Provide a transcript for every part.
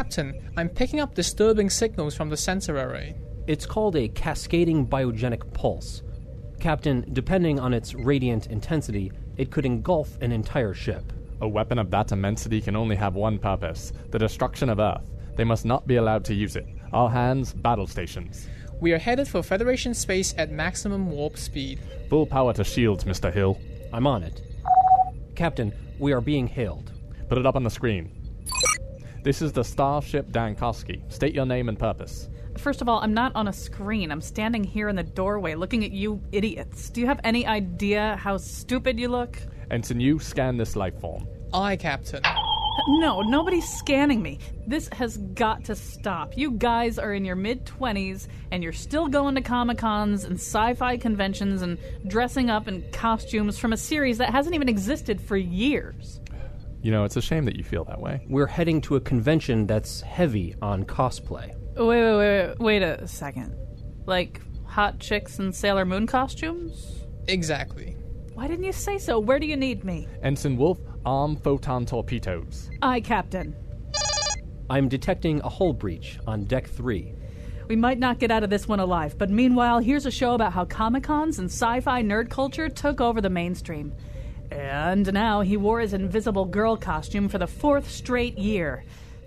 Captain, I'm picking up disturbing signals from the sensor array. It's called a cascading biogenic pulse. Captain, depending on its radiant intensity, it could engulf an entire ship. A weapon of that immensity can only have one purpose the destruction of Earth. They must not be allowed to use it. All hands, battle stations. We are headed for Federation space at maximum warp speed. Full power to shields, Mr. Hill. I'm on it. Captain, we are being hailed. Put it up on the screen. This is the Starship Dankovsky. State your name and purpose. First of all, I'm not on a screen. I'm standing here in the doorway looking at you idiots. Do you have any idea how stupid you look? Ensign, you scan this life form. I, Captain. No, nobody's scanning me. This has got to stop. You guys are in your mid 20s and you're still going to Comic Cons and sci fi conventions and dressing up in costumes from a series that hasn't even existed for years. You know, it's a shame that you feel that way. We're heading to a convention that's heavy on cosplay. Wait, wait, wait, wait a second. Like hot chicks in Sailor Moon costumes? Exactly. Why didn't you say so? Where do you need me? Ensign Wolf, arm photon torpedoes. Aye, Captain. I'm detecting a hull breach on deck three. We might not get out of this one alive, but meanwhile, here's a show about how Comic Cons and sci fi nerd culture took over the mainstream. And now he wore his invisible girl costume for the fourth straight year.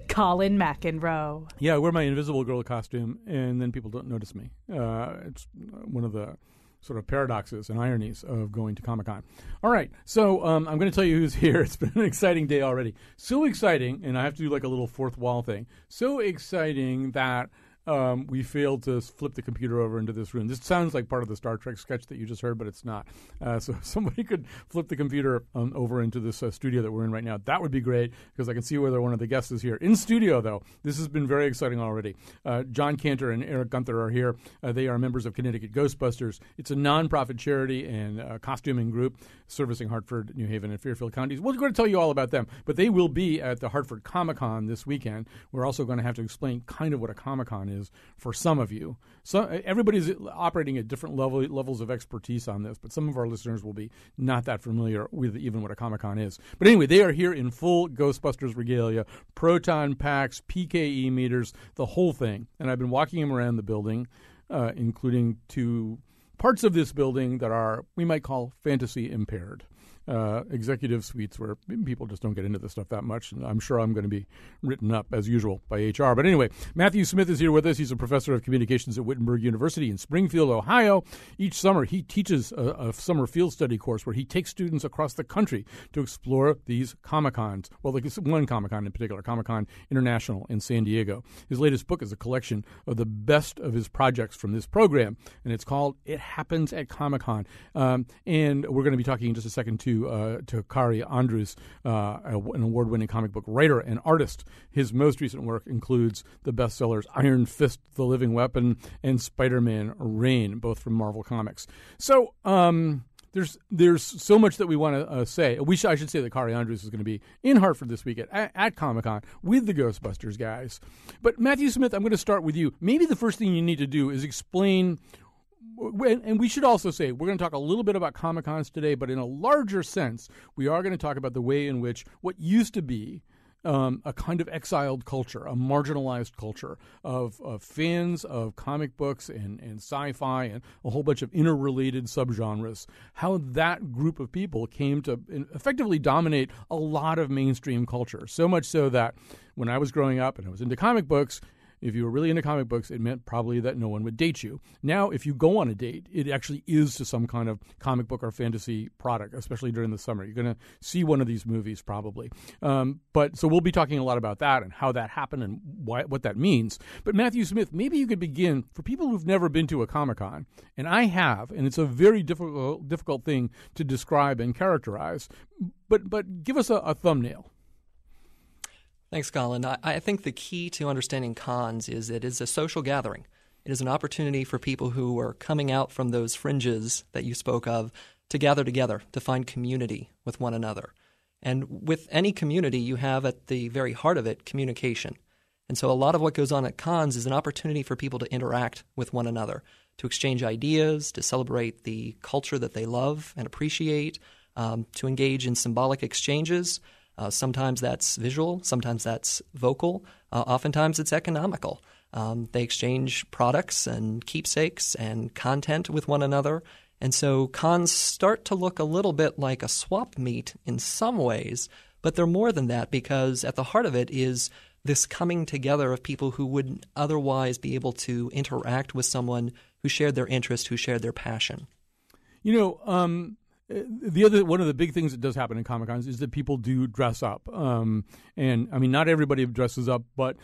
Colin McEnroe. Yeah, I wear my invisible girl costume, and then people don't notice me. Uh, it's one of the sort of paradoxes and ironies of going to Comic Con. All right, so um, I'm going to tell you who's here. It's been an exciting day already. So exciting, and I have to do like a little fourth wall thing. So exciting that um, we failed to flip the computer over into this room. This sounds like part of the Star Trek sketch that you just heard, but it's not. Uh, so if somebody could flip the computer um, over into this uh, studio that we're in right now, that would be great because I can see whether one of the guests is here. In studio, though, this has been very exciting already. Uh, John Cantor and Eric Gunther are here. Uh, they are members of Connecticut Ghostbusters. It's a nonprofit charity and uh, costuming group servicing Hartford, New Haven, and Fairfield counties. We're going to tell you all about them, but they will be at the Hartford Comic Con this weekend. We're also going to have to explain kind of what a Comic Con is for some of you. So everybody's operating at different level, levels of expertise on this, but some of our listeners will be not that familiar with even what a Comic Con is. But anyway, they are here in full Ghostbusters regalia, proton packs, PKE meters, the whole thing. And I've been walking them around the building, uh, including two parts of this building that are we might call fantasy impaired uh, executive suites where people just don't get into this stuff that much. And I'm sure I'm going to be written up as usual by HR. But anyway, Matthew Smith is here with us. He's a professor of communications at Wittenberg University in Springfield, Ohio. Each summer, he teaches a, a summer field study course where he takes students across the country to explore these Comic Cons. Well, like one Comic Con in particular, Comic Con International in San Diego. His latest book is a collection of the best of his projects from this program, and it's called It Happens at Comic Con. Um, and we're going to be talking in just a second, to uh, to Kaare Andrews, uh, an award-winning comic book writer and artist. His most recent work includes the bestsellers Iron Fist: The Living Weapon and Spider-Man: Reign, both from Marvel Comics. So. Um, there's there's so much that we want to uh, say. We sh- I should say that Kaare Andrews is going to be in Hartford this week at, at Comic Con with the Ghostbusters guys. But Matthew Smith, I'm going to start with you. Maybe the first thing you need to do is explain and we should also say we're going to talk a little bit about Comic Cons today, but in a larger sense, we are going to talk about the way in which what used to be um, a kind of exiled culture, a marginalized culture of, of fans of comic books and, and sci fi and a whole bunch of interrelated subgenres, how that group of people came to effectively dominate a lot of mainstream culture. So much so that when I was growing up and I was into comic books, if you were really into comic books, it meant probably that no one would date you. Now, if you go on a date, it actually is to some kind of comic book or fantasy product, especially during the summer. You're going to see one of these movies probably. Um, but so we'll be talking a lot about that and how that happened and why, what that means. But Matthew Smith, maybe you could begin for people who've never been to a Comic Con, and I have, and it's a very difficult difficult thing to describe and characterize. But but give us a, a thumbnail. Thanks, Colin. I, I think the key to understanding cons is it is a social gathering. It is an opportunity for people who are coming out from those fringes that you spoke of to gather together, to find community with one another. And with any community, you have at the very heart of it communication. And so a lot of what goes on at cons is an opportunity for people to interact with one another, to exchange ideas, to celebrate the culture that they love and appreciate, um, to engage in symbolic exchanges. Uh, sometimes that's visual, sometimes that's vocal, uh, oftentimes it's economical. Um, they exchange products and keepsakes and content with one another. And so cons start to look a little bit like a swap meet in some ways, but they're more than that because at the heart of it is this coming together of people who wouldn't otherwise be able to interact with someone who shared their interest, who shared their passion. You know, um, the other one of the big things that does happen in comic cons is that people do dress up. Um, and i mean not everybody dresses up but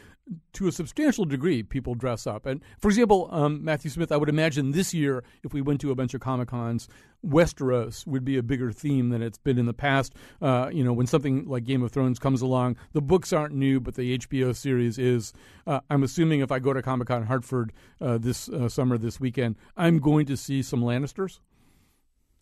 to a substantial degree people dress up. And for example um, matthew smith i would imagine this year if we went to a bunch of comic cons westeros would be a bigger theme than it's been in the past. Uh, you know when something like game of thrones comes along the books aren't new but the hbo series is. Uh, i'm assuming if i go to comic con hartford uh, this uh, summer this weekend i'm going to see some lannisters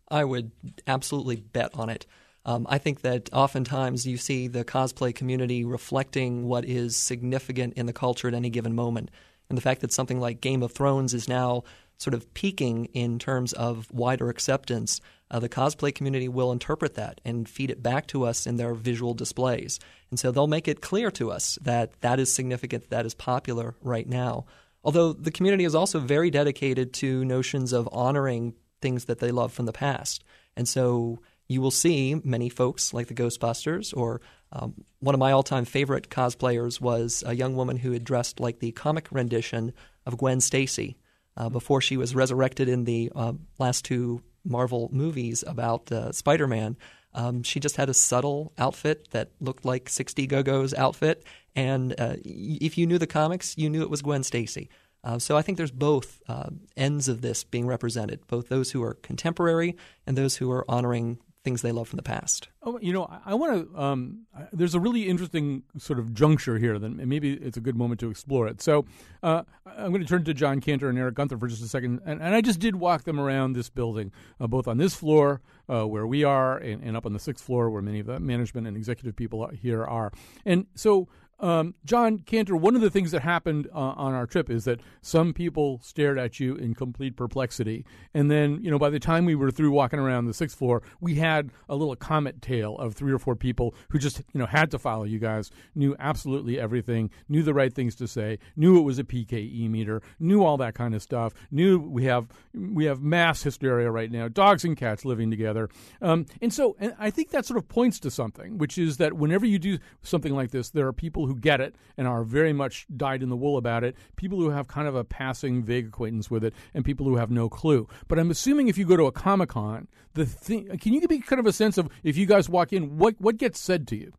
I would absolutely bet on it. Um, I think that oftentimes you see the cosplay community reflecting what is significant in the culture at any given moment. And the fact that something like Game of Thrones is now sort of peaking in terms of wider acceptance, uh, the cosplay community will interpret that and feed it back to us in their visual displays. And so they'll make it clear to us that that is significant, that is popular right now. Although the community is also very dedicated to notions of honoring things that they love from the past. And so you will see many folks like the Ghostbusters, or um, one of my all time favorite cosplayers was a young woman who had dressed like the comic rendition of Gwen Stacy uh, before she was resurrected in the uh, last two Marvel movies about uh, Spider Man. Um, she just had a subtle outfit that looked like 60 Go Go's outfit. And uh, if you knew the comics, you knew it was Gwen Stacy. Uh, so I think there's both uh, ends of this being represented, both those who are contemporary and those who are honoring things they love from the past. Oh, you know, I, I want to. Um, there's a really interesting sort of juncture here. Then maybe it's a good moment to explore it. So uh, I'm going to turn to John Cantor and Eric Gunther for just a second, and, and I just did walk them around this building, uh, both on this floor uh, where we are, and, and, up on the sixth floor where many of the management and executive people here are. And so um, John Cantor, one of the things that happened uh, on our trip is that some people stared at you in complete perplexity. And then, you know, by the time we were through walking around the sixth floor, we had a little comet tail of three or four people who just, you know, had to follow you guys, knew absolutely everything, knew the right things to say, knew it was a PKE meter, knew all that kind of stuff, knew we have we have mass hysteria right now, dogs and cats living together. Um, and so and I think that sort of points to something, which is that whenever you do something like this, there are people who get it and are very much dyed in the wool about it, people who have kind of a passing, vague acquaintance with it, and people who have no clue. But I'm assuming if you go to a Comic Con, the thing, can you give me kind of a sense of if you guys walk in, what what gets said to you?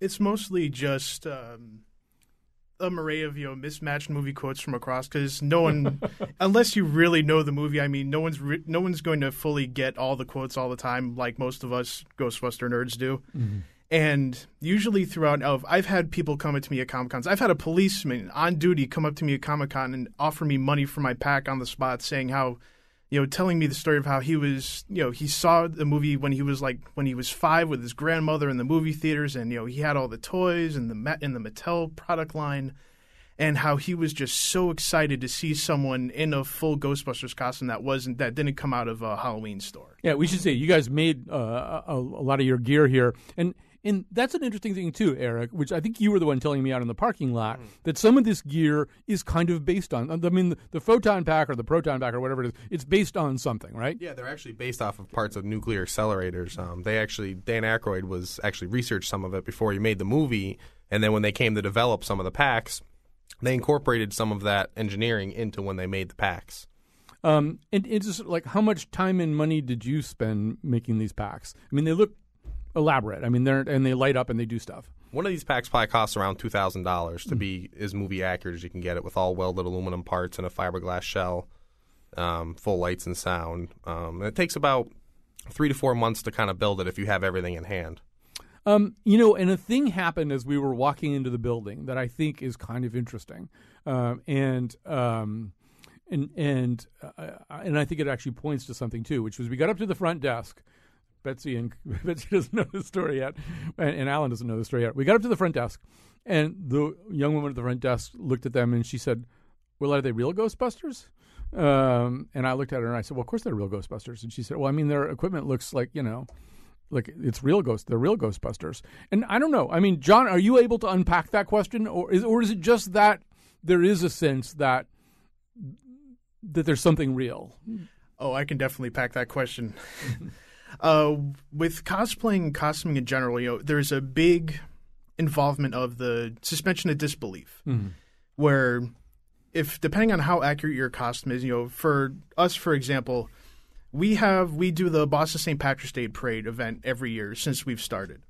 It's mostly just. Um a array of you know mismatched movie quotes from across because no one, unless you really know the movie, I mean, no one's re- no one's going to fully get all the quotes all the time like most of us Ghostbuster nerds do. Mm-hmm. And usually throughout, oh, I've had people come up to me at Comic Cons. I've had a policeman on duty come up to me at Comic Con and offer me money for my pack on the spot, saying how, you know, telling me the story of how he was, you know, he saw the movie when he was like when he was five with his grandmother in the movie theaters, and you know he had all the toys and the in the Mattel product line, and how he was just so excited to see someone in a full Ghostbusters costume that wasn't that didn't come out of a Halloween store. Yeah, we should say you guys made uh, a, a, lot of your gear here, and and that's an interesting thing too, Eric, which I think you were the one telling me out in the parking lot mm. that some of this gear is kind of based on. I mean, the, the, photon pack or the proton pack or whatever it is, it's based on something, right? Yeah, they're actually based off of parts of nuclear accelerators. Um, they actually Dan Aykroyd was actually researched some of it before he made the movie, and then when they came to develop some of the packs, they incorporated some of that engineering into when they made the packs. Um, and it's just like how much time and money did you spend making these packs? I mean, they look elaborate. I mean, they're and they light up and they do stuff. One of these packs probably costs around two thousand dollars to be as movie accurate as you can get it, with all welded aluminum parts and a fiberglass shell, um, full lights and sound. Um, it takes about three to four months to kind of build it if you have everything in hand. Um, you know, and a thing happened as we were walking into the building that I think is kind of interesting, uh, and um, and and uh, and I think it actually points to something too, which was we got up to the front desk. Betsy and Betsy doesn't know the story yet, and, and Alan doesn't know the story yet. We got up to the front desk, and the young woman at the front desk looked at them and she said, "Well, are they real Ghostbusters?" Um, and I looked at her and I said, "Well, of course they're real Ghostbusters." And she said, "Well, I mean, their equipment looks like you know." Like it's real ghost, they're real Ghostbusters, and I don't know. I mean, John, are you able to unpack that question, or is or is it just that there is a sense that that there's something real? Oh, I can definitely pack that question. uh, with cosplaying and costuming in general, you know, there's a big involvement of the suspension of disbelief, Mm-hmm. where if depending on how accurate your costume is, you know, for us, for example, we have we do the Boston St. Patrick's Day Parade event every year since we've started,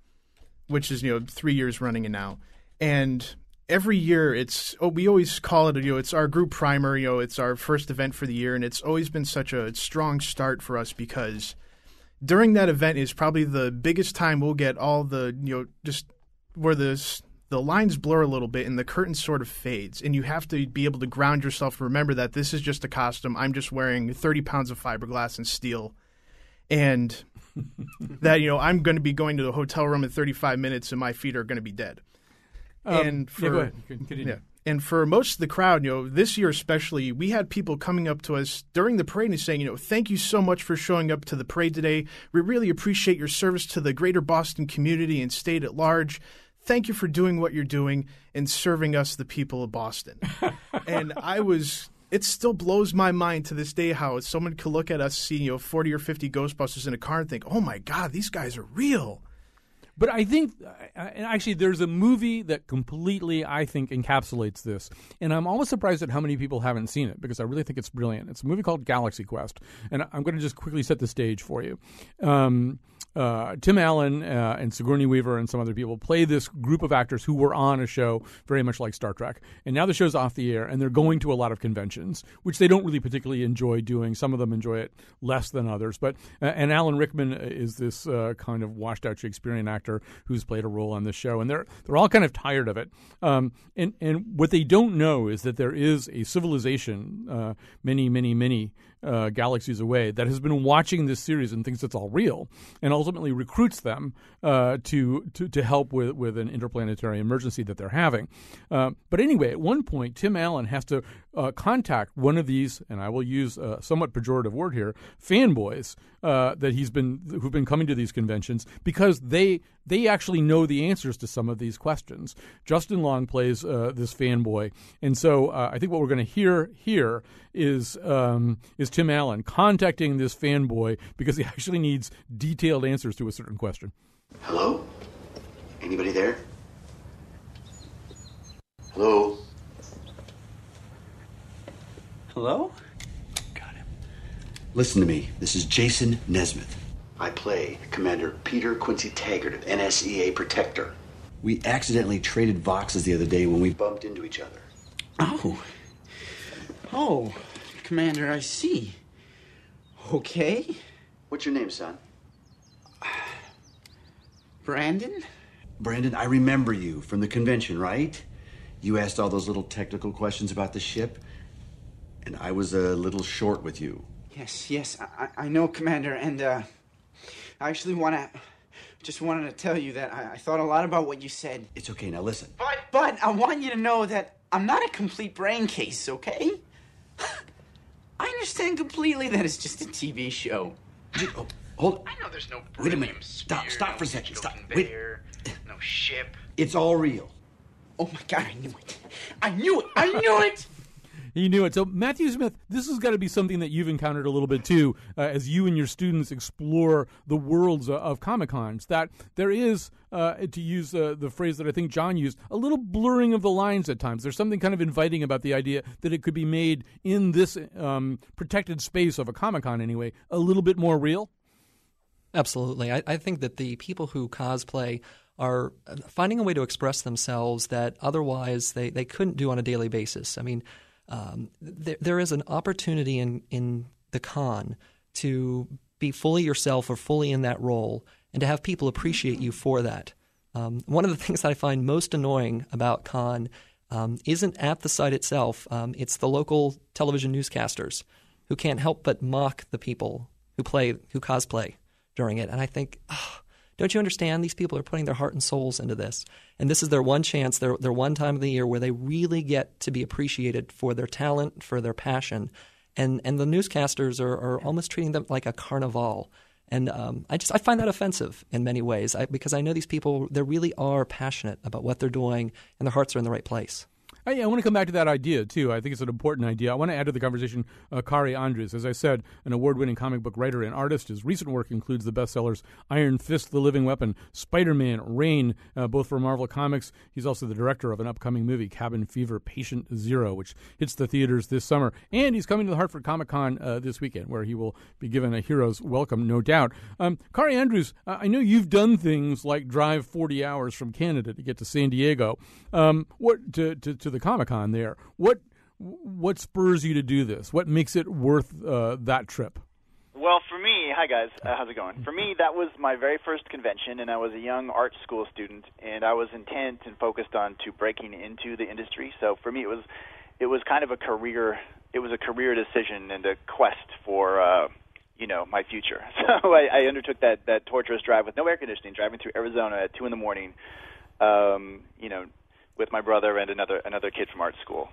which is you know three years running it now, and every year it's oh, we always call it you know it's our group primer you know it's our first event for the year and it's always been such a strong start for us because during that event is probably the biggest time we'll get all the you know just where the the lines blur a little bit and the curtain sort of fades and you have to be able to ground yourself remember that this is just a costume i'm just wearing 30 pounds of fiberglass and steel and that you know i'm going to be going to the hotel room in 35 minutes and my feet are going to be dead Um, and for go ahead. Continue. yeah. And for most of the crowd, you know, this year especially, we had people coming up to us during the parade and saying, you know, thank you so much for showing up to the parade today. We really appreciate your service to the greater Boston community and state at large. Thank you for doing what you're doing and serving us, the people of Boston. and I was. It still blows my mind to this day how someone could look at us, see you know forty or fifty Ghostbusters in a car, and think, "Oh my God, these guys are real." But I think, and actually, there's a movie that completely, I think, encapsulates this. And I'm almost surprised at how many people haven't seen it because I really think it's brilliant. It's a movie called Galaxy Quest. And I'm going to just quickly set the stage for you. Um, uh, Tim Allen uh, and Sigourney Weaver and some other people play this group of actors who were on a show very much like Star Trek. And now the show's off the air, and they're going to a lot of conventions, which they don't really particularly enjoy doing. Some of them enjoy it less than others. But uh, and Alan Rickman is this uh, kind of washed out Shakespearean actor who's played a role on this show, and they're they're all kind of tired of it. Um, and and what they don't know is that there is a civilization uh, many many many uh, galaxies away that has been watching this series and thinks it's all real, and ultimately recruits them uh, to, to to help with with an interplanetary emergency that they're having. Uh, but anyway, at one point, Tim Allen has to uh, contact one of these, and I will use a somewhat pejorative word here, fanboys uh, that he's been who've been coming to these conventions because they they actually know the answers to some of these questions. Justin Long plays uh, this fanboy, and so uh, I think what we're going to hear here is um, is Tim Allen contacting this fanboy because he actually needs detailed answers to a certain question. Hello? Anybody there? Hello? Hello? Got him. Listen to me. This is Jason Nesmith. I play Commander Peter Quincy Taggart of NSEA Protector. We accidentally traded boxes the other day when we bumped into each other. Oh. Oh, Commander, I see. Okay. What's your name, son? Brandon? Brandon, I remember you from the convention, right? You asked all those little technical questions about the ship, and I was a little short with you. Yes, yes, I, I I know, Commander, and uh, I actually want to. Just wanted to tell you that I, I thought a lot about what you said. It's okay, now listen. But, but I want you to know that I'm not a complete brain case, okay? I understand completely that it's just a TV show. Oh, hold. I know there's no Wait a minute. Stop, stop no for a second. Stop. Wait. No ship. It's all real. Oh my god, I knew it. I knew it. I knew it. He knew it. So, Matthew Smith, this has got to be something that you've encountered a little bit too, uh, as you and your students explore the worlds of, of Comic Cons. That there is, uh, to use uh, the phrase that I think John used, a little blurring of the lines at times. There's something kind of inviting about the idea that it could be made in this um, protected space of a Comic Con, anyway, a little bit more real. Absolutely. I, I think that the people who cosplay are finding a way to express themselves that otherwise they, they couldn't do on a daily basis. I mean, um, there, there is an opportunity in, in the con to be fully yourself or fully in that role and to have people appreciate you for that. Um, one of the things that I find most annoying about con um, isn't at the site itself. Um, it's the local television newscasters who can't help but mock the people who play, who cosplay during it. And I think, oh, don't you understand? These people are putting their heart and souls into this. And this is their one chance, their, their one time of the year where they really get to be appreciated for their talent, for their passion. And, and the newscasters are, are almost treating them like a carnival. And um, I just I find that offensive in many ways I, because I know these people they really are passionate about what they're doing and their hearts are in the right place. I, I want to come back to that idea too. I think it's an important idea. I want to add to the conversation uh, Kaare Andrews. As I said, an award-winning comic book writer and artist. His recent work includes the bestsellers Iron Fist: The Living Weapon, Spider-Man, Reign, uh, both for Marvel Comics. He's also the director of an upcoming movie, Cabin Fever: Patient Zero, which hits the theaters this summer. And he's coming to the Hartford Comic Con uh, this weekend, where he will be given a hero's welcome, no doubt. Um, Kaare Andrews, I know you've done things like drive 40 hours from Canada to get to San Diego. Um, what to, to, to the Comic Con there. What what spurs you to do this? What makes it worth uh, that trip? Well, for me, hi guys, uh, how's it going? For me, that was my very first convention, and I was a young art school student, and I was intent and focused on to breaking into the industry. So for me, it was it was kind of a career. It was a career decision and a quest for. Uh, you know my future. So I, I undertook that that torturous drive with no air conditioning, driving through Arizona at two in the morning. Um, you know, with my brother and another another kid from art school.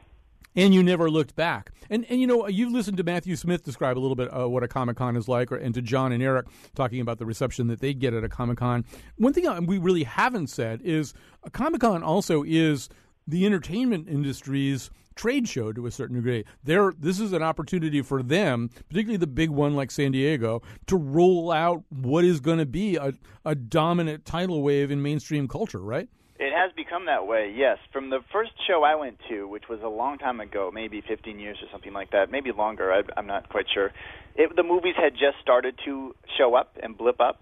And you never looked back. And and you know you've listened to Matthew Smith describe a little bit uh, what a Comic Con is like, or, and to John and Eric talking about the reception that they get at a Comic Con. One thing we really haven't said is a Comic Con also is the entertainment industry's trade show to a certain degree. There, this is an opportunity for them, particularly the big one like San Diego, to roll out what is going to be a, a dominant tidal wave in mainstream culture, right? It has become that way, yes. From the first show I went to, which was a long time ago, maybe 15 years or something like that, maybe longer, I, I'm not quite sure. It, the movies had just started to show up and blip up,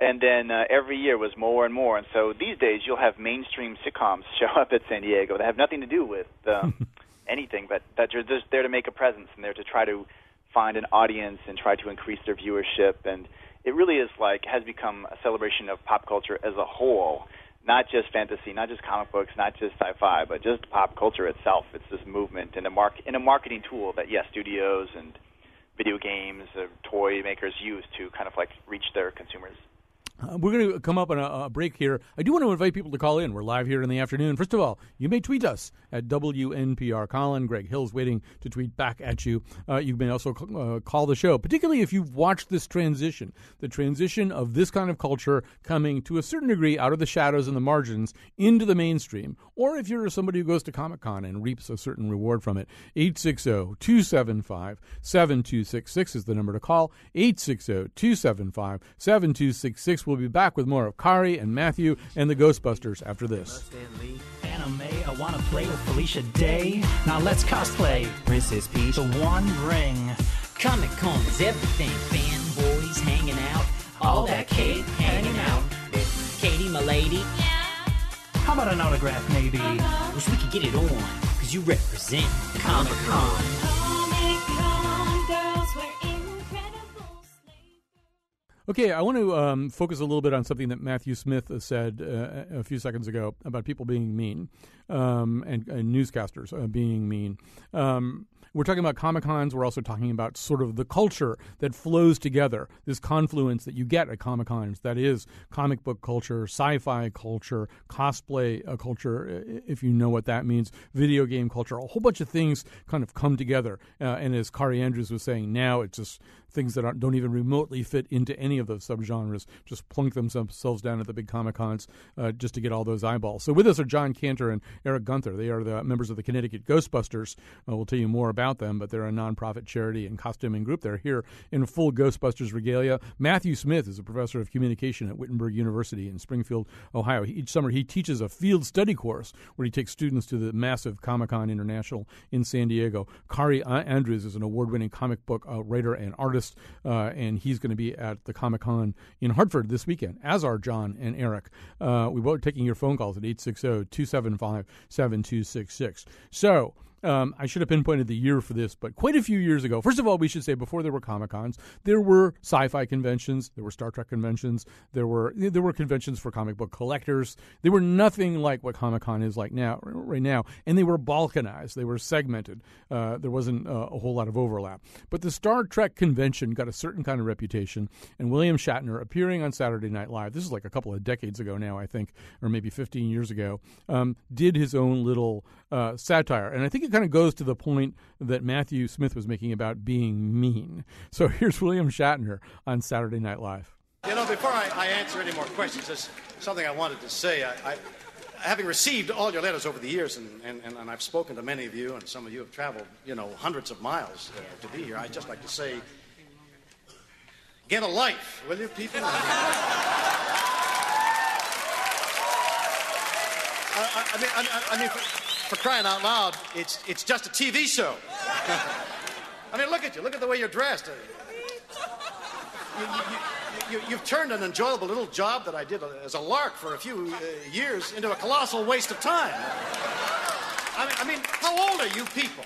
and then uh, every year was more and more. And so these days, you'll have mainstream sitcoms show up at San Diego that have nothing to do with um, anything, but that they're just there to make a presence and they're to try to find an audience and try to increase their viewership. And it really is like has become a celebration of pop culture as a whole not just fantasy, not just comic books, not just sci-fi, but just pop culture itself. It's this movement and a mark in a marketing tool that yes, studios and video games, uh, toy makers use to kind of like reach their consumers. Uh, we're going to come up on a, a, break here. I do want to invite people to call in. We're live here in the afternoon. First of all, you may tweet us at WNPR Colin. Greg Hill's waiting to tweet back at you. Uh, you may also uh, call the show, particularly if you've watched this transition the transition of this kind of culture coming to a certain degree out of the shadows and the margins into the mainstream, or if you're somebody who goes to Comic Con and reaps a certain reward from it. 860 275 7266 is the number to call. 860 275 7266 We'll be back with more of Kaare and Matthew and the Ghostbusters after this. Anime, I wanna play with Felicia Day. Now let's cosplay Princess Peach. The One Ring. Comic Con's everything. Fanboys hanging out. All that Kate hanging out. Katie, my lady. Yeah. How about an autograph, maybe? Uh-huh. Wish we could get it on, cause you represent Comic Con. Okay, I want to um, focus a little bit on something that Matthew Smith said uh, a few seconds ago about people being mean um, and, and, newscasters uh, being mean. Um, we're talking about Comic Cons. We're also talking about sort of the culture that flows together, this confluence that you get at Comic Cons. That is comic book culture, sci fi culture, cosplay uh, culture, if you know what that means, video game culture. A whole bunch of things kind of come together. Uh, and as Kaare Andrews was saying, now it's just things that don't even remotely fit into any of those subgenres just plunk themselves down at the big comic cons uh, just to get all those eyeballs. So with us are John Cantor and Eric Gunther. They are the members of the Connecticut Ghostbusters. Uh, we'll tell you more about them, but they're a nonprofit charity and costuming group. They're here in full Ghostbusters regalia. Matthew Smith is a professor of communication at Wittenberg University in Springfield, Ohio. Each summer he teaches a field study course where he takes students to the massive Comic Con International in San Diego. Kaare Andrews is an award-winning comic book uh, writer and artist uh, and he's going to be at the Comic Con in Hartford this weekend, as are John and Eric. Uh, we both taking your phone calls at 860 275 7266. So, Um, I should have pinpointed the year for this, but quite a few years ago. First of all, we should say before there were Comic Cons, there were sci-fi conventions, there were Star Trek conventions, there were there were conventions for comic book collectors. They were nothing like what Comic Con is like now, right now, and they were balkanized. They were segmented. Uh, there wasn't uh, a whole lot of overlap. But the Star Trek convention got a certain kind of reputation, and William Shatner appearing on Saturday Night Live. This is like a couple of decades ago now, I think, or maybe 15 years ago. Um, did his own little uh, satire, and I think it kind of goes to the point that Matthew Smith was making about being mean. So here's William Shatner on Saturday Night Live. You know, before I, I answer any more questions, there's something I wanted to say. I, I, having received all your letters over the years, and, and, and, I've spoken to many of you, and some of you have traveled, you know, hundreds of miles uh, to be here, I'd just like to say, get a life, will you, people? I, I, mean, I, I mean for, crying out loud, it's, it's just a TV show. I mean, look at you. Look at the way you're dressed. You, you, you, have turned an enjoyable little job that I did as a lark for a few uh, years into a colossal waste of time. I mean, I mean, how old are you people?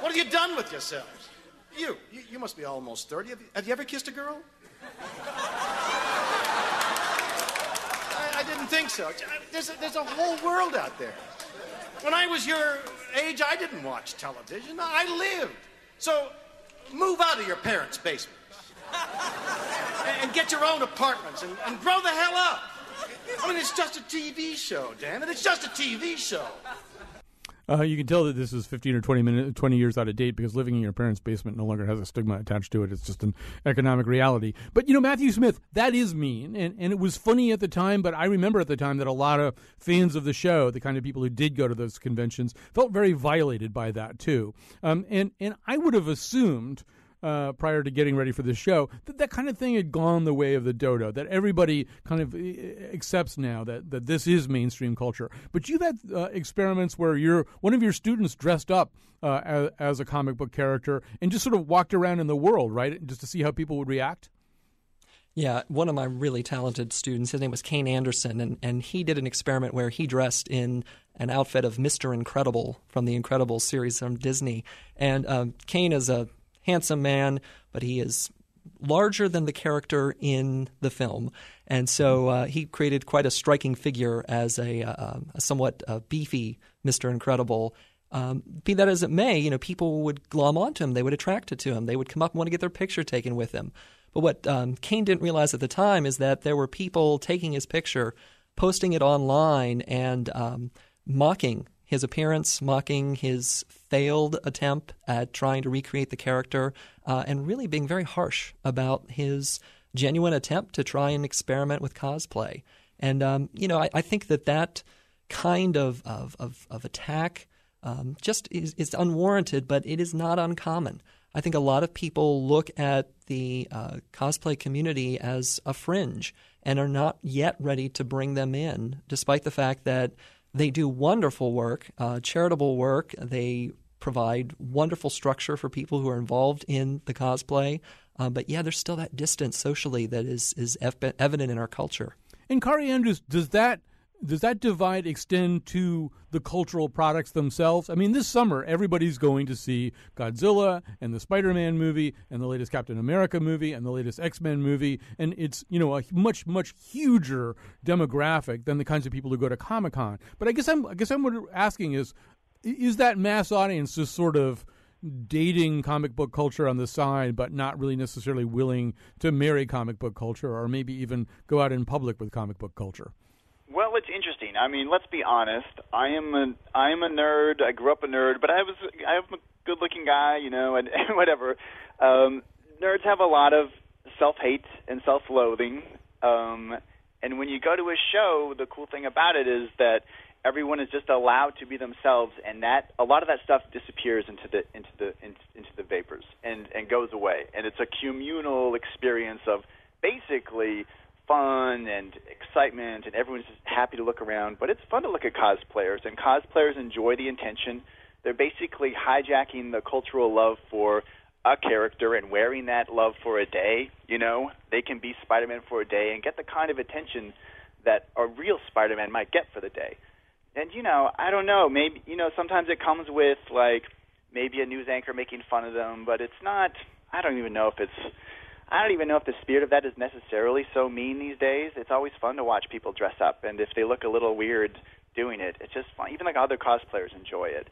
What have you done with yourselves? You, you, you must be almost 30. Have you, have you ever kissed a girl? I, I didn't think so. There's a, there's a whole world out there. When I was your age, I didn't watch television. I lived. So move out of your parents' basement and get your own apartments and, and grow the hell up. I mean, it's just a TV show, damn it. It's just a TV show. Uh, you can tell that this is 15 or 20 minutes, 20 years out of date because living in your parents' basement no longer has a stigma attached to it. It's just an economic reality. But you know, Matthew Smith, that is mean, and and it was funny at the time. But I remember at the time that a lot of fans of the show, the kind of people who did go to those conventions, felt very violated by that too. Um, and and I would have assumed uh, prior to getting ready for the show that that kind of thing had gone the way of the dodo. That everybody kind of accepts now that, that this is mainstream culture. But you've had uh, experiments where you're one of your students dressed up uh, as, as a comic book character and just sort of walked around in the world, right, just to see how people would react. Yeah, one of my really talented students, his name was Kane Anderson, and, and he did an experiment where he dressed in an outfit of Mr. Incredible from the Incredible series from Disney. And um, Kane is a handsome man, but he is larger than the character in the film. And so uh, he created quite a striking figure as a, uh, a somewhat uh, beefy Mr. Incredible. Um, be that as it may, you know, people would glom onto him. They would attract to him. They would come up and want to get their picture taken with him. But what um, Kane didn't realize at the time is that there were people taking his picture, posting it online, and um, mocking his appearance, mocking his failed attempt at trying to recreate the character, uh, and really being very harsh about his genuine attempt to try and experiment with cosplay. And um, you know, I, I, think that that kind of of, of, of attack um, just is, is, unwarranted, but it is not uncommon. I think a lot of people look at the uh, cosplay community as a fringe and are not yet ready to bring them in, despite the fact that they do wonderful work, uh, charitable work. They provide wonderful structure for people who are involved in the cosplay. Uh, but yeah, there's still that distance socially that is is evident in our culture. And Kaare Andrews, does that does that divide extend to the cultural products themselves? I mean, this summer everybody's going to see Godzilla and the Spider-Man movie and the latest Captain America movie and the latest X-Men movie, and it's you know a much much huger demographic than the kinds of people who go to Comic Con. But I guess I'm I guess I'm asking is is that mass audience just sort of dating comic book culture on the side, but not really necessarily willing to marry comic book culture or maybe even go out in public with comic book culture? Well, it's interesting. I mean, let's be honest. I am a I am a nerd. I grew up a nerd, but I was I am a good-looking guy, you know, and, and whatever. Um, nerds have a lot of self-hate and self-loathing. Um, and when you go to a show, the cool thing about it is that everyone is just allowed to be themselves, and that a lot of that stuff disappears into the into the into, into the vapors and and goes away. And it's a communal experience of basically fun and excitement, and everyone's just happy to look around. But it's fun to look at cosplayers, and cosplayers enjoy the intention. They're basically hijacking the cultural love for a character and wearing that love for a day. You know, they can be Spider-Man for a day and get the kind of attention that a real Spider-Man might get for the day. and you know, I don't know. Maybe you know, sometimes it comes with like maybe a news anchor making fun of them, but it's not. I don't even know if it's. I don't even know if the spirit of that is necessarily so mean these days. It's always fun to watch people dress up, and if they look a little weird doing it, it's just fun. Even like other cosplayers enjoy it.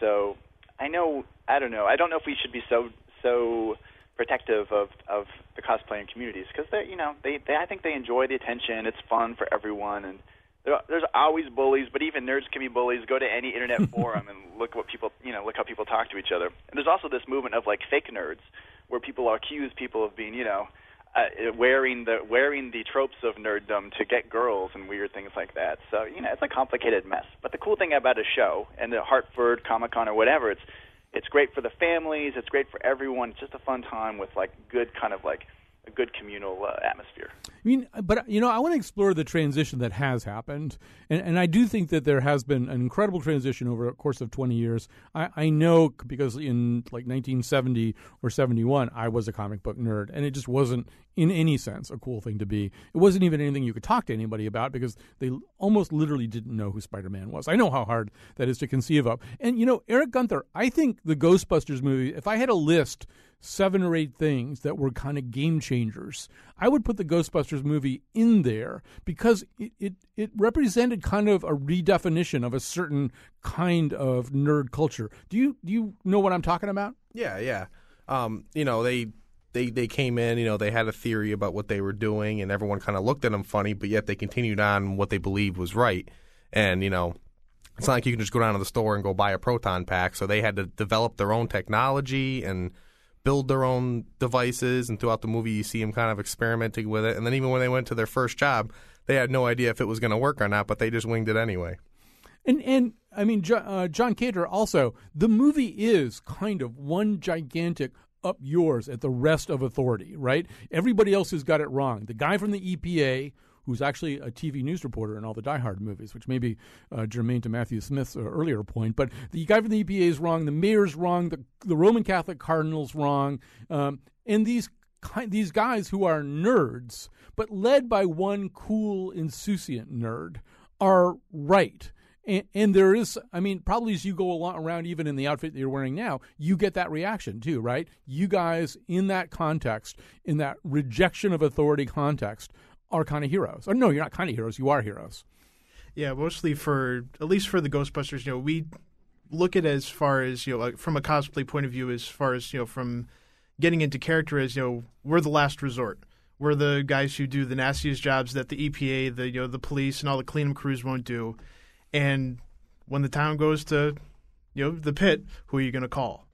So I know. I don't know. I don't know if we should be so so protective of of the cosplaying communities because they, you know, they, they I think they enjoy the attention. It's fun for everyone, and there, there's always bullies, but even nerds can be bullies. Go to any internet forum and look what people, you know, look how people talk to each other. And there's also this movement of like fake nerds, where people accuse people of being, you know, uh, wearing the wearing the tropes of nerddom to get girls and weird things like that. So you know, it's a complicated mess. But the cool thing about a show and the Hartford Comic Con or whatever, it's it's great for the families. It's great for everyone. It's just a fun time with like good kind of like a good communal uh, atmosphere. I mean, but you know, I want to explore the transition that has happened, and, and I do think that there has been an incredible transition over a course of twenty years. I, I know because in like 1970 or 71, I was a comic book nerd, and it just wasn't in any sense a cool thing to be. It wasn't even anything you could talk to anybody about because they almost literally didn't know who Spider Man was. I know how hard that is to conceive of, and you know, Eric Gunther. I think the Ghostbusters movie. If I had a list seven or eight things that were kind of game changers. I would put the Ghostbusters movie in there because it, it, it represented kind of a redefinition of a certain kind of nerd culture. Do you do you know what I'm talking about? Yeah, yeah. Um, you know, they they they came in, you know, they had a theory about what they were doing and everyone kind of looked at them funny, but yet they continued on what they believed was right. And, you know, it's not like you can just go down to the store and go buy a proton pack, so they had to develop their own technology and build their own devices, and throughout the movie, you see them kind of experimenting with it. And then even when they went to their first job, they had no idea if it was going to work or not, but they just winged it anyway. And and I mean, uh, John Cantor also. The movie is kind of one gigantic up yours at the rest of authority, right? Everybody else has got it wrong. The guy from the EPA who's actually a TV news reporter in all the Die Hard movies, which may be uh, germane to Matthew Smith's uh, earlier point. But the guy from the EPA is wrong, the mayor's wrong, the, the Roman Catholic cardinal's wrong, um, and these these guys who are nerds, but led by one cool, insouciant nerd, are right. And, and, there is, I mean, probably as you go along, around, even in the outfit that you're wearing now, you get that reaction too, right? You guys, in that context, in that rejection of authority context, are kind of heroes. Or no, you're not kind of heroes. You are heroes. Yeah, mostly for at least for the Ghostbusters. You know, we look at as far as you know from a cosplay point of view, as far as you know from getting into character as you know we're the last resort. We're the guys who do the nastiest jobs that the EPA, the you know the police, and all the cleanup crews won't do. And when the town goes to you know the pit, who are you going to call?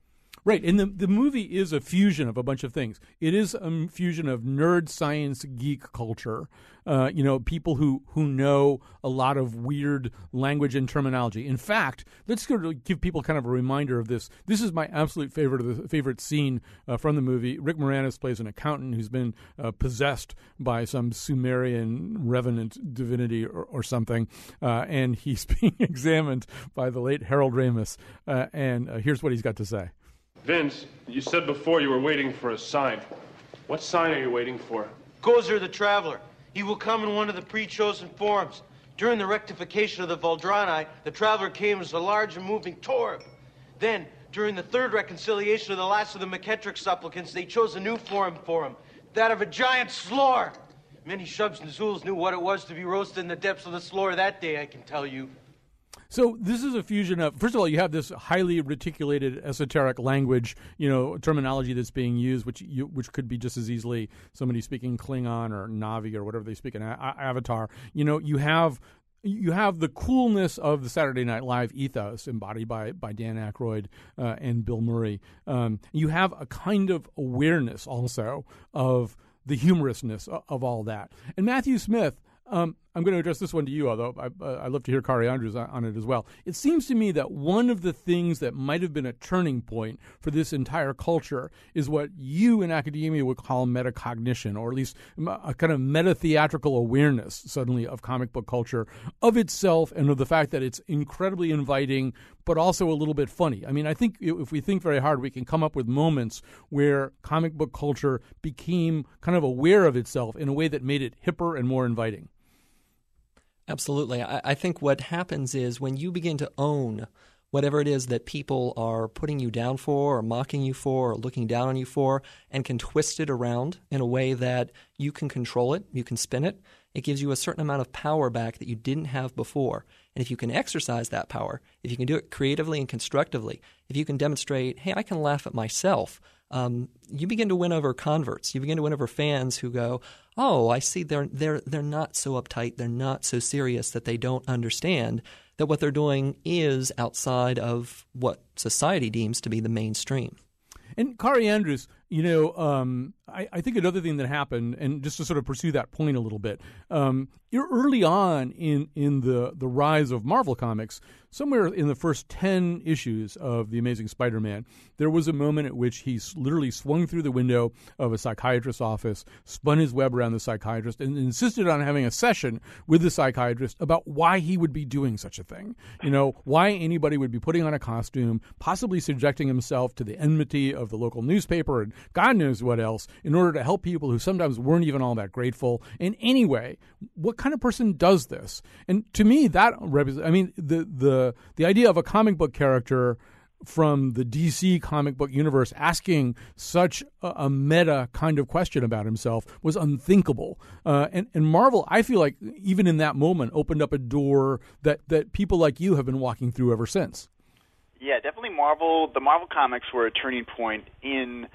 Right, and the the movie is a fusion of a bunch of things. It is a fusion of nerd science geek culture. Uh, you know, people who who know a lot of weird language and terminology. In fact, let's go to give people kind of a reminder of this. This is my absolute favorite of the favorite scene uh, from the movie. Rick Moranis plays an accountant who's been uh, possessed by some Sumerian revenant divinity or, or something, uh, and he's being examined by the late Harold Ramis. Uh, and uh, here's what he's got to say. Vinz, you said before you were waiting for a sign. What sign are you waiting for? Gozer the Traveler. He will come in one of the pre-chosen forms. During the rectification of the Vuldronaii, the Traveler came as a large and moving torb. Then, during the third reconciliation of the last of the Meketrex supplicants, they chose a new form for him, that of a giant Sloar. Many Shuvs and Zuuls knew what it was to be roasted in the depths of the Sloar that day, I can tell you. So this is a fusion of first of all, you have this highly reticulated esoteric language, you know, terminology that's being used, which you, which could be just as easily somebody speaking Klingon or Na'vi or whatever they speak in a- Avatar. You know, you have you have the coolness of the Saturday Night Live ethos embodied by by Dan Aykroyd uh, and Bill Murray. Um, you have a kind of awareness also of the humorousness of, of all that. And Matthew Smith um, I'm going to address this one to you, although I, uh, I love to hear Kaare Andrews on, on, it as well. It seems to me that one of the things that might have been a turning point for this entire culture is what you in academia would call metacognition, or at least a kind of meta theatrical awareness, suddenly, of comic book culture, of itself, and of the fact that it's incredibly inviting, but also a little bit funny. I mean, I think if we think very hard, we can come up with moments where comic book culture became kind of aware of itself in a way that made it hipper and more inviting. Absolutely. I, I think what happens is when you begin to own whatever it is that people are putting you down for or mocking you for or looking down on you for and can twist it around in a way that you can control it, you can spin it, it gives you a certain amount of power back that you didn't have before. And if you can exercise that power, if you can do it creatively and constructively, if you can demonstrate, hey, I can laugh at myself, um, you begin to win over converts. You begin to win over fans who go, "Oh, I see. They're they're they're not so uptight. They're not so serious that they don't understand that what they're doing is outside of what society deems to be the mainstream." And Kaare Andrews, you know, um, I, I, think another thing that happened, and just to sort of pursue that point a little bit, um, early on in in the the rise of Marvel Comics, somewhere in the first 10 issues of The Amazing Spider Man, there was a moment at which he literally swung through the window of a psychiatrist's office, spun his web around the psychiatrist, and insisted on having a session with the psychiatrist about why he would be doing such a thing. You know, why anybody would be putting on a costume, possibly subjecting himself to the enmity of the local newspaper and God knows what else, in order to help people who sometimes weren't even all that grateful. in any way. what kind of person does this? And to me, that represents, I mean, the, the, the idea of a comic book character from the DC comic book universe asking such a, a meta kind of question about himself was unthinkable. Uh, and, and Marvel, I feel like even in that moment, opened up a door that, that people like you have been walking through ever since. Yeah, definitely Marvel. The Marvel comics were a turning point in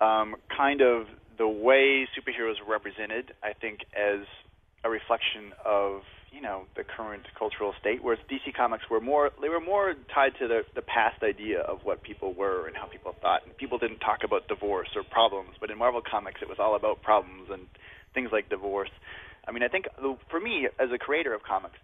um, kind of the way superheroes were represented. I think as a reflection of you know the current cultural state, whereas DC Comics were more they were more tied to the the past idea of what people were and how people thought. And people didn't talk about divorce or problems, but in Marvel Comics it was all about problems and things like divorce. I mean, I think for me as a creator of comics,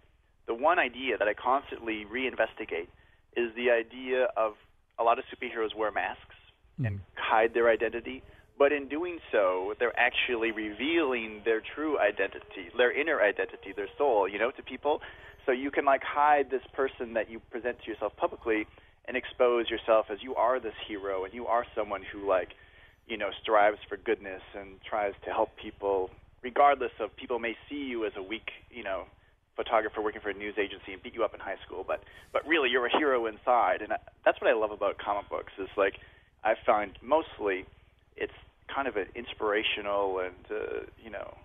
the one idea that I constantly reinvestigate is the idea of a lot of superheroes wear masks mm. and hide their identity but in doing so, they're actually revealing their true identity, their inner identity, their soul, you know, to people. So you can like hide this person that you present to yourself publicly and expose yourself as you are this hero and you are someone who like, you know, strives for goodness and tries to help people regardless of people may see you as a weak, you know, photographer working for a news agency and beat you up in high school, but but really you're a hero inside. And I, that's what I love about comic books is like I find mostly it's kind of an inspirational and uh, you know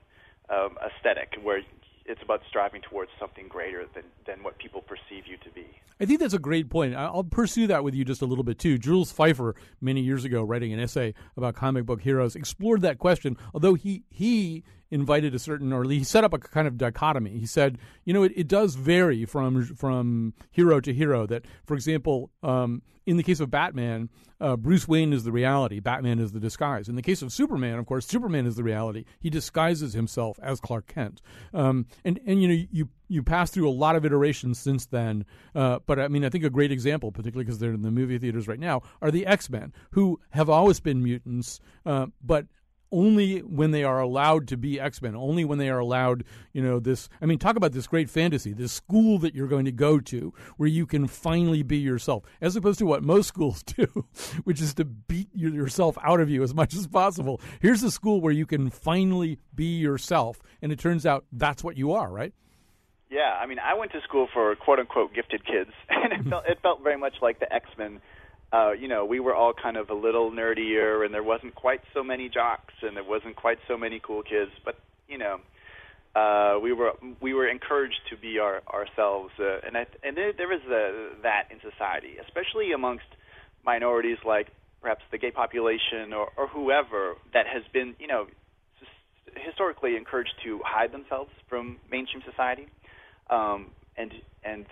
um, aesthetic where it's about striving towards something greater than, than what people perceive you to be. I think that's a great point. I'll pursue that with you just a little bit too. Jules Feiffer, many years ago, writing an essay about comic book heroes, explored that question. Although he he invited a certain, or he set up a kind of dichotomy. He said, you know, it, it does vary from from hero to hero. That, for example, um, in the case of Batman, uh, Bruce Wayne is the reality, Batman is the disguise. In the case of Superman, of course, Superman is the reality. He disguises himself as Clark Kent. Um, and and you know, you you pass through a lot of iterations since then. Uh, but I mean, I think a great example, particularly because they're in the movie theaters right now, are the X Men, who have always been mutants, uh, but only when they are allowed to be X-Men, only when they are allowed, you know, this I mean talk about this great fantasy, this school that you're going to go to where you can finally be yourself as opposed to what most schools do, which is to beat yourself out of you as much as possible. Here's a school where you can finally be yourself and it turns out that's what you are, right? Yeah, I mean, I went to school for quote unquote gifted kids and it felt it felt very much like the X-Men uh, you know, we were all kind of a little nerdier, and there wasn't quite so many jocks, and there wasn't quite so many cool kids. But you know, uh, we were we were encouraged to be our ourselves, uh, and I, and there, there is a, that in society, especially amongst minorities like perhaps the gay population or, or whoever that has been, you know, historically encouraged to hide themselves from mainstream society, um, and and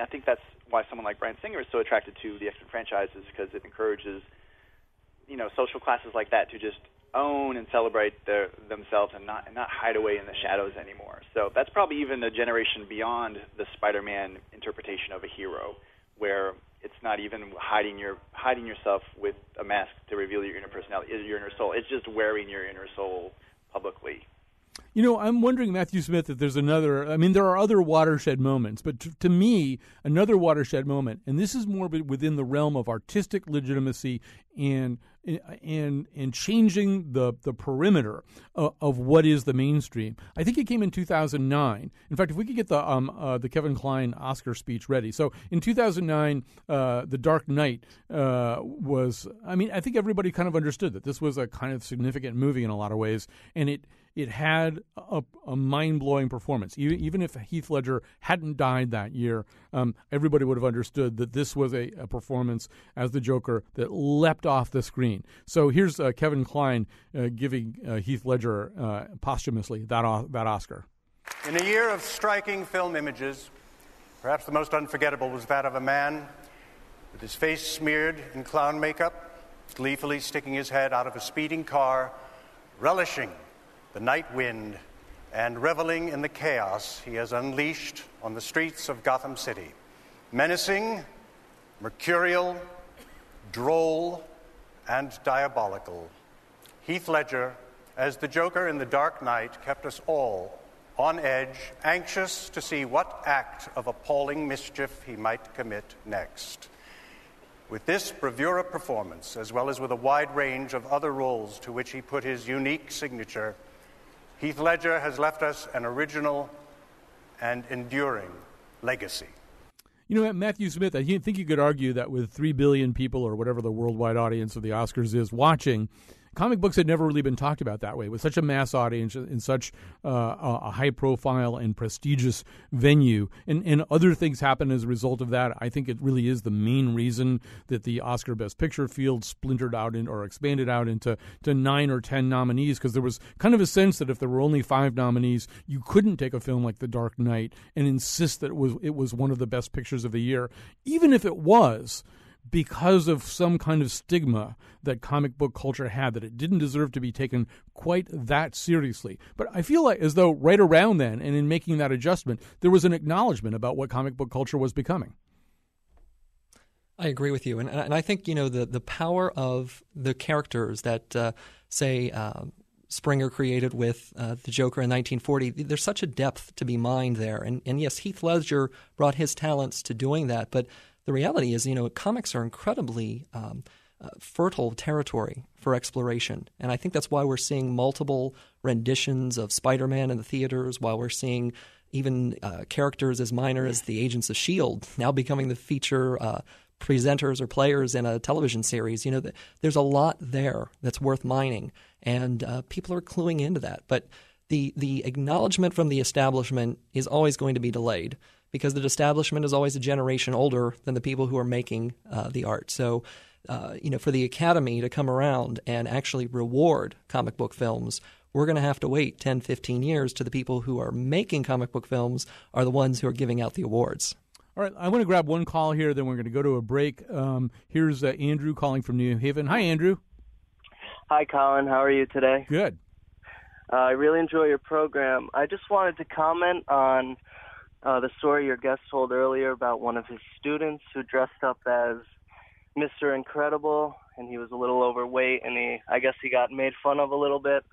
I think that's why someone like Bryan Singer is so attracted to the X-Men franchises because it encourages, you know, social classes like that to just own and celebrate their, themselves and not and not hide away in the shadows anymore. So that's probably even a generation beyond the Spider-Man interpretation of a hero, where it's not even hiding your hiding yourself with a mask to reveal your inner personality, your inner soul. It's just wearing your inner soul publicly. You know, I'm wondering, Matthew Smith, if there's another. I mean, there are other watershed moments, but to, to, me, another watershed moment, and this is more within the realm of artistic legitimacy and and and changing the the perimeter of, of, what is the mainstream. I think it came in 2009. In fact, if we could get the um, uh, the Kevin Kline Oscar speech ready. So in 2009, uh, The Dark Knight uh, was. I mean, I think everybody kind of understood that this was a kind of significant movie in a lot of ways, and it it had a, a mind blowing performance. Even, even if Heath Ledger hadn't died that year, um, everybody would have understood that this was a, a, performance as the Joker that leapt off the screen. So here's uh, Kevin Kline uh, giving uh, Heath Ledger uh, posthumously that, o- that Oscar. In a year of striking film images, perhaps the most unforgettable was that of a man with his face smeared in clown makeup, gleefully sticking his head out of a speeding car, relishing the night wind, and reveling in the chaos he has unleashed on the streets of Gotham City. Menacing, mercurial, droll, and diabolical. Heath Ledger, as the Joker in The Dark Knight, kept us all on edge, anxious to see what act of appalling mischief he might commit next. With this bravura performance, as well as with a wide range of other roles to which he put his unique signature, Heath Ledger has left us an original and enduring legacy. You know, Matthew Smith, I think you could argue that with 3 billion people or whatever the worldwide audience of the Oscars is watching, comic books had never really been talked about that way with such a mass audience in such uh, a high profile and prestigious venue. And, and other things happen as a result of that. I think it really is the main reason that the oscar best picture field splintered out in, or expanded out into to nine or ten nominees because there was kind of a sense that if there were only five nominees you couldn't take a film like the dark knight and insist that it was it was one of the best pictures of the year. Even if it was because of some kind of stigma that comic book culture had that it didn't deserve to be taken quite that seriously. But I feel like as though right around then and in making that adjustment, there was an acknowledgement about what comic book culture was becoming. I agree with you, and, and I think you know the the power of the characters that uh, say. Uh, Springer created with uh, the Joker in 1940. There's such a depth to be mined there, and and yes, Heath Ledger brought his talents to doing that. But the reality is, you know, comics are incredibly um, uh, fertile territory for exploration. And I think that's why we're seeing multiple renditions of Spider Man in the theaters, while we're seeing even uh, characters as minor as the Agents of S.H.I.E.L.D. now becoming the feature uh, presenters or players in a television series. You know, there's a lot there that's worth mining, and uh, people are cluing into that. But the, the acknowledgement from the establishment is always going to be delayed because the establishment is always a generation older than the people who are making uh, the art. So, uh, you know, for the Academy to come around and actually reward comic book films, we're going to have to wait 10, 15 years to the people who are making comic book films are the ones who are giving out the awards. All right, I want to grab one call here, then we're going to go to a break. Um, here's uh, Andrew calling from New Haven. Hi, Andrew. Hi, Colin. How are you today? Good. Uh, I really enjoy your program. I just wanted to comment on uh, the story your guest told earlier about one of his students who dressed up as Mr. Incredible, and he was a little overweight, and he, I guess, he got made fun of a little bit.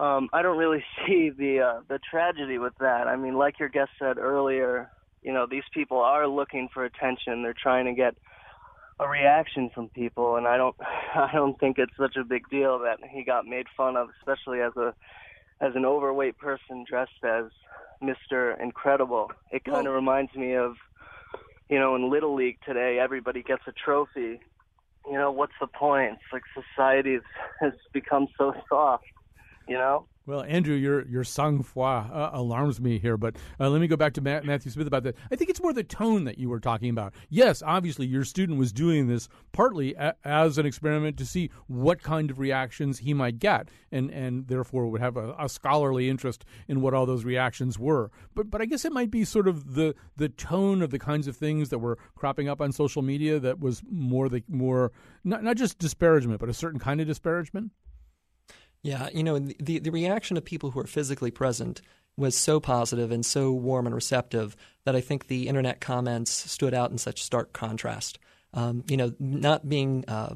Um, I don't really see the uh, the tragedy with that. I mean, like your guest said earlier, you know, these people are looking for attention. They're trying to get a reaction from people, and I don't, I don't think it's such a big deal that he got made fun of, especially as a, as an overweight person dressed as Mr. Incredible. It kind of oh. reminds me of, you know, in Little League today, everybody gets a trophy. You know, what's the point? It's like society has become so soft, you know? Well, Andrew, your your sang froid uh, alarms me here, but uh, let me go back to Matt, Matthew Smith about that. I think it's more the tone that you were talking about. Yes, obviously, your student was doing this partly a, as an experiment to see what kind of reactions he might get, and and therefore would have a, a, scholarly interest in what all those reactions were. But but I guess it might be sort of the the tone of the kinds of things that were cropping up on social media that was more the more not not just disparagement, but a certain kind of disparagement. Yeah, you know, the the reaction of people who are physically present was so positive and so warm and receptive that I think the internet comments stood out in such stark contrast. Um, you know, not being uh,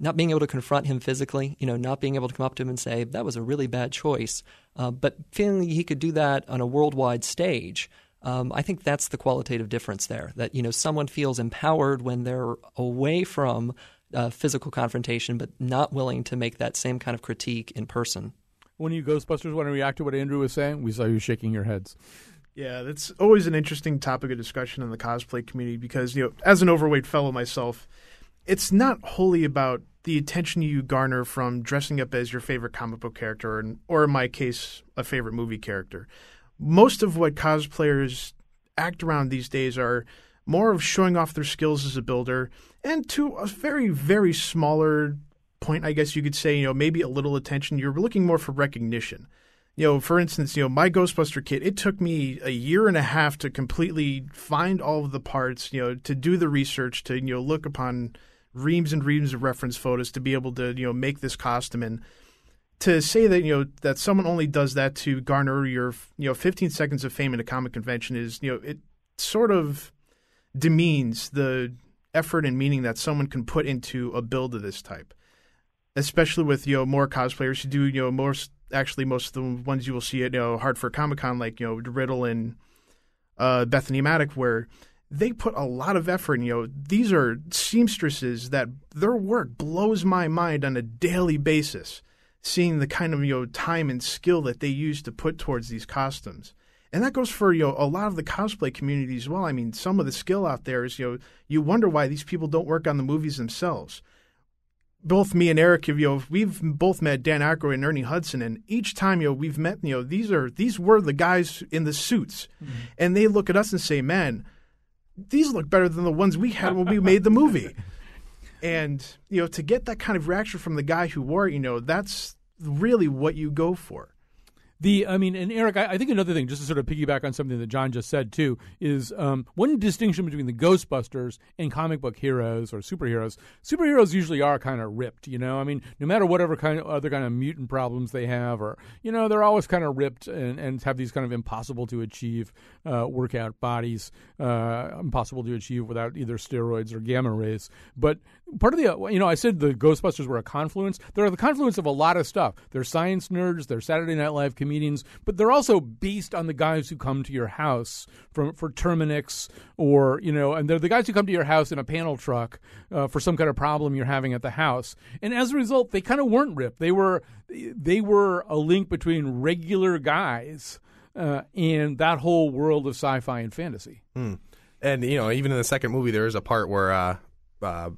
not being able to confront him physically, you know, not being able to come up to him and say that was a really bad choice, uh, but feeling he could do that on a worldwide stage. Um, I think that's the qualitative difference there. That you know, someone feels empowered when they're away from uh, physical confrontation, but not willing to make that same kind of critique in person. When you Ghostbusters want to react to what Andrew was saying, we saw you shaking your heads. Yeah, that's always an interesting topic of discussion in the cosplay community because, you know, as an overweight fellow myself, it's not wholly about the attention you garner from dressing up as your favorite comic book character, or, or in my case, a favorite movie character. Most of what cosplayers act around these days are more of showing off their skills as a builder, and to a very, very smaller point, I guess you could say, you know, maybe a little attention. You're looking more for recognition. You know, for instance, you know, my Ghostbuster kit, it took me a year and a half to completely find all of the parts, you know, to do the research, to, you know, look upon reams and reams of reference photos to be able to, you know, make this costume. And to say that, you know, that someone only does that to garner your, you know, 15 seconds of fame at a comic convention is, you know, it sort of demeans the effort and meaning that someone can put into a build of this type especially with you know more cosplayers who do you know more actually most of the ones you will see at you know Hartford Comic Con like you know Riddle and uh, Bethany Maddock where they put a lot of effort. You know these are seamstresses that their work blows my mind on a daily basis. Seeing the kind of you know time and skill that they use to put towards these costumes. And that goes for you know a lot of the cosplay community as well. I mean, some of the skill out there is you know you wonder why these people don't work on the movies themselves both me and Eric, you know, we've both met Dan Aykroyd and Ernie Hudson, and each time, you know, we've met, you know, these are these were the guys in the suits, mm-hmm. and they look at us and say, "Man, these look better than the ones we had when we made the movie." And you know, to get that kind of reaction from the guy who wore it, you know, that's really what you go for. The, I mean, and Eric, I, I, think another thing, just to sort of piggyback on something that John just said too, is um, one distinction between the Ghostbusters and comic book heroes or superheroes. Superheroes usually are kind of ripped, you know. I mean, no matter whatever kind of other kind of mutant problems they have, or you know, they're always kind of ripped and, and have these kind of impossible to achieve uh, workout bodies, uh, impossible to achieve without either steroids or gamma rays. But part of the, you know, I said the Ghostbusters were a confluence. They're the confluence of a lot of stuff. They're science nerds. They're Saturday Night Live comedians but they're also based on the guys who come to your house from for Terminix or you know, and they're the guys who come to your house in a panel truck uh, for some kind of problem you're having at the house. And as a result, they kind of weren't ripped. They were they were a link between regular guys uh, and that whole world of sci-fi and fantasy. Hmm. And you know, even in the second movie, there is a part where. Uh, uh,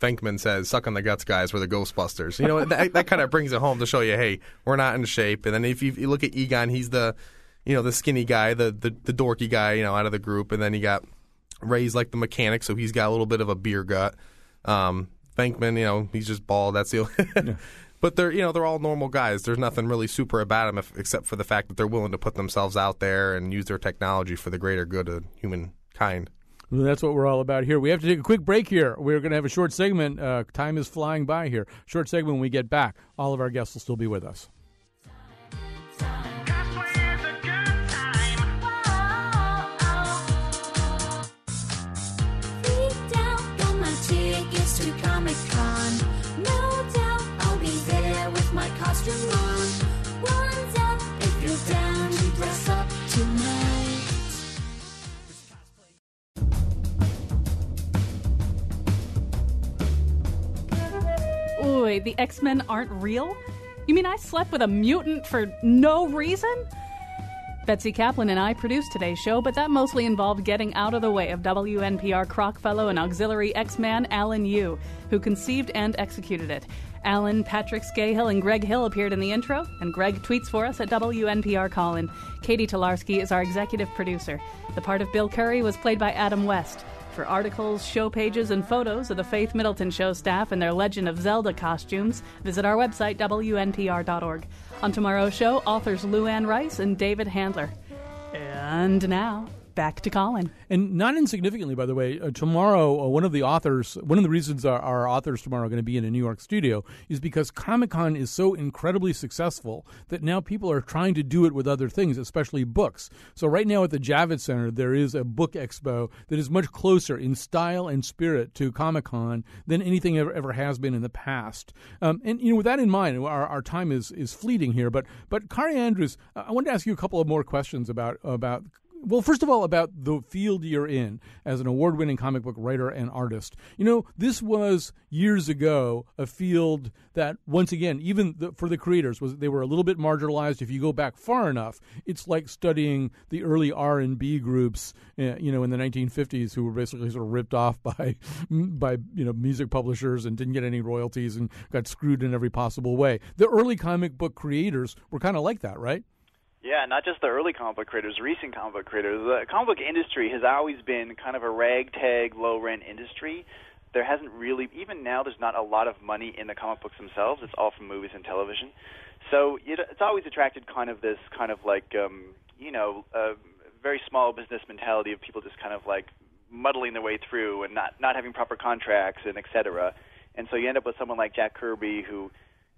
Venkman says, "Suck on the guts, guys. We're the Ghostbusters." You know that, that kind of brings it home to show you, hey, we're not in shape. And then if you, you, look at Egon, he's the, you know, the skinny guy, the, the the dorky guy, you know, out of the group. And then you got Ray's like the mechanic, so he's got a little bit of a beer gut. Um, Venkman, you know, he's just bald. That's the. yeah. But they're you know they're all normal guys. There's nothing really super about them if, except for the fact that they're willing to put themselves out there and use their technology for the greater good of humankind. That's what we're all about here. We have to take a quick break here. We're going to have a short segment. Uh, time is flying by here. Short segment when we get back. All of our guests will still be with us. costume on. The X Men aren't real? You mean I slept with a mutant for no reason? Betsy Kaplan and I produced today's show, but that mostly involved getting out of the way of WNPR Croc Fellow and Auxiliary X Man Alan Yu, who conceived and executed it. Alan, Patrick Skahill, and Greg Hill appeared in the intro, and Greg tweets for us at WNPR Colin. Catie Talarski is our executive producer. The part of Bill Curry was played by Adam West. For articles, show pages, and photos of the Faith Middleton Show staff and their Legend of Zelda costumes, visit our website, WNPR.org. On tomorrow's show, authors Luanne Rice and David Handler. And now, back to Colin. And not insignificantly, by the way, uh, tomorrow, uh, one of the authors, one of the reasons our, our authors tomorrow are going to be in a New York studio is because Comic Con is so incredibly successful that now people are trying to do it with other things, especially books. So, right now at the Javits Center, there is a book expo that is much closer in style and spirit to Comic Con than anything ever, ever has been in the past. Um, and, you know, with that in mind, our, our time is, is fleeting here, but, but Kaare Andrews, I want to ask you a couple of more questions about, about well, first of all, about the field you're in as an award winning comic book writer and artist. You know, this was years ago a field that, once again, even the, for the creators, was they were a little bit marginalized. If you go back far enough, it's like studying the early R and B groups, uh, you know, in the 1950s, who were basically sort of ripped off by by you know music publishers and didn't get any royalties and got screwed in every possible way. The early comic book creators were kind of like that, right? Yeah, not just the early comic book creators, recent comic book creators. The comic book industry has always been kind of a ragtag, low rent industry. There hasn't really, even now, there's not a lot of money in the comic books themselves. It's all from movies and television. So it, it's always attracted kind of this kind of like, um, you know, a very small business mentality of people just kind of like muddling their way through and not not having proper contracts and et cetera. And so you end up with someone like Jack Kirby who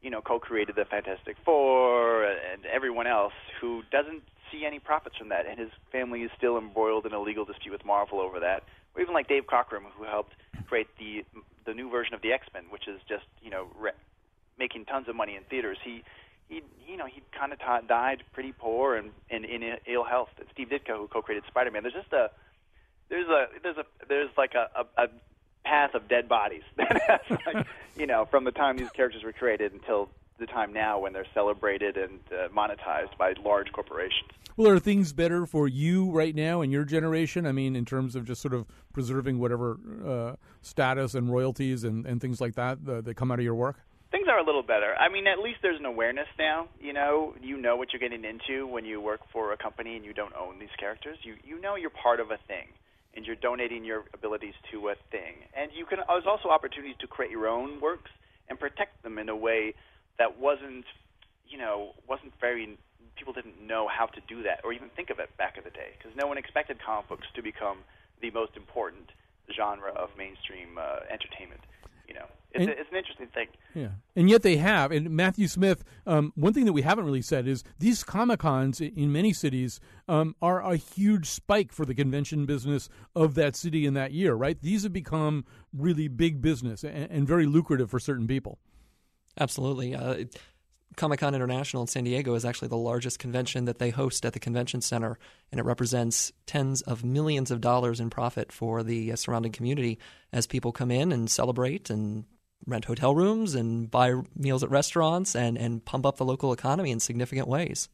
you know, co-created the Fantastic Four and everyone else who doesn't see any profits from that, and his family is still embroiled in a legal dispute with Marvel over that. Or even like Dave Cockrum, who helped create the the new version of the X Men, which is just you know re- making tons of money in theaters. He he you know he kind of t- died pretty poor and, and in ill health. And Steve Ditko, who co-created Spider Man, there's just a there's a there's a there's like a, a, a path of dead bodies like you know from the time these characters were created until the time now when they're celebrated and uh, monetized by large corporations. Well, are things better for you right now in your generation? I mean, in terms of just sort of preserving whatever uh, status and royalties and, and things like that uh, that come out of your work? Things are a little better. I mean, at least there's an awareness now. You know, you know what you're getting into when you work for a company and you don't own these characters. You you know you're part of a thing and you're donating your abilities to a thing. And you can there's also opportunities to create your own works and protect them in a way that wasn't, you know, wasn't very people didn't know how to do that or even think of it back in the day because no one expected comic books to become the most important genre of mainstream uh, entertainment. You know, it's, And- a, it's an interesting thing. Yeah, and yet they have. And Matthew Smith, um, one thing that we haven't really said is these comic cons in many cities um, are a huge spike for the convention business of that city in that year. Right? These have become really big business and, and very lucrative for certain people. Absolutely. Uh, Comic Con International in San Diego is actually the largest convention that they host at the convention center, and it represents tens of millions of dollars in profit for the uh, surrounding community as people come in and celebrate and rent hotel rooms and buy meals at restaurants and, and pump up the local economy in significant ways.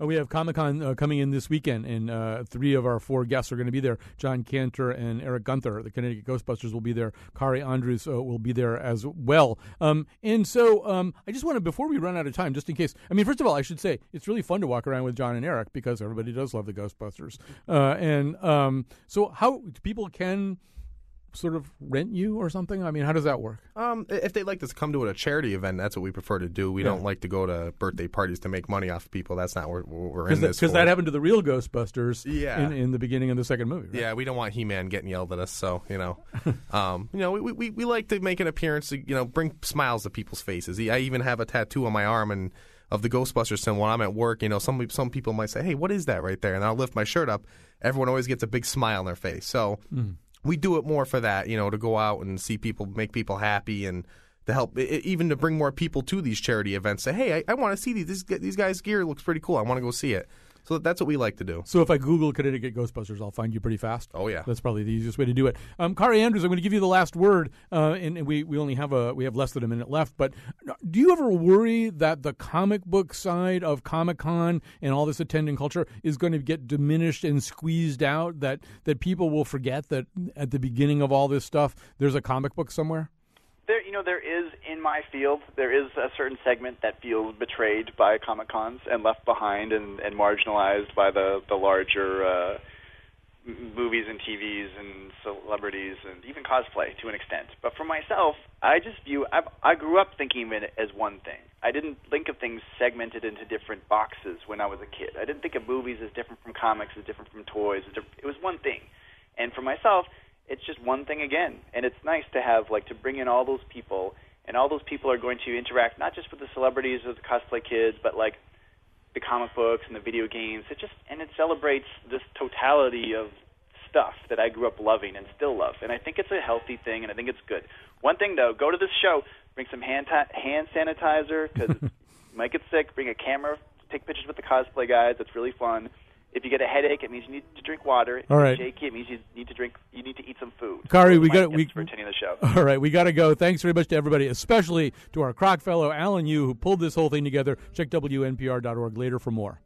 Uh, we have Comic Con uh, coming in this weekend, and uh, three of our four guests are going to be there. John Cantor and Eric Gunther, the Connecticut Ghostbusters, will be there. Kaare Andrews uh, will be there as well. Um, and so um, I just want to, before we run out of time, just in case, I mean, first of all, I should say it's really fun to walk around with John and Eric because everybody does love the Ghostbusters. Uh, and um, so, how people can sort of rent you or something? I mean, how does that work? Um, if they'd like to come to a charity event, that's what we prefer to do. We Yeah. don't like to go to birthday parties to make money off people. That's not what we're in this Because that happened to the real Ghostbusters Yeah. in, in the beginning of the second movie. right? Yeah, we don't want He-Man getting yelled at us, so you know, um, you know, we, we we like to make an appearance, to, you know, bring smiles to people's faces. I even have a tattoo on my arm and of the Ghostbusters symbol. When I'm at work, you know, some some people might say, "Hey, what is that right there?" And I'll lift my shirt up. Everyone always gets a big smile on their face. So Mm. We do it more for that, you know, to go out and see people, make people happy, and to help, even to bring more people to these charity events. Say, "Hey, I, I want to see these. These guys' gear looks pretty cool. I want to go see it." So that's what we like to do. So if I Google Connecticut Ghostbusters, I'll find you pretty fast. Oh yeah, that's probably the easiest way to do it. Um, Kaare Andrews, I'm going to give you the last word, uh, and, and we, we only have a we have less than a minute left. But do you ever worry that the comic book side of Comic Con and all this attending culture is going to get diminished and squeezed out? That that people will forget that at the beginning of all this stuff, there's a comic book somewhere. There, you know, there is in my field, there is a certain segment that feels betrayed by Comic Cons and left behind and, and marginalized by the the larger uh, movies and TVs and celebrities and even cosplay to an extent. But for myself, I just view I've, I grew up thinking of it as one thing. I didn't think of things segmented into different boxes when I was a kid. I didn't think of movies as different from comics, as different from toys. as diff- It was one thing. And for myself, it's just one thing again. And it's nice to have like to bring in all those people, and all those people are going to interact not just with the celebrities or the cosplay kids, but like the comic books and the video games. It just and it celebrates this totality of stuff that I grew up loving and still love. And I think it's a healthy thing, and I think it's good. One thing though, go to this show, bring some hand ta- hand sanitizer because you might get sick. Bring a camera, take pictures with the cosplay guys. It's really fun. If you get a headache, it means you need to drink water. If All you're shaky, it means you need to drink. You need to eat some food. Kaare, Those are we got- tips we- for attending the show. All right, we got to go. Thanks very much to everybody, especially to our croc fellow, Alan Yu, who pulled this whole thing together. Check WNPR.org later for more.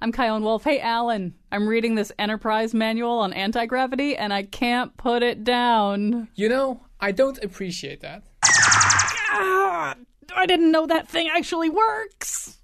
I'm Kylan Wolf. Hey, Alan, I'm reading this Enterprise manual on anti gravity and I can't put it down. You know, I don't appreciate that. Ah! I didn't know that thing actually works.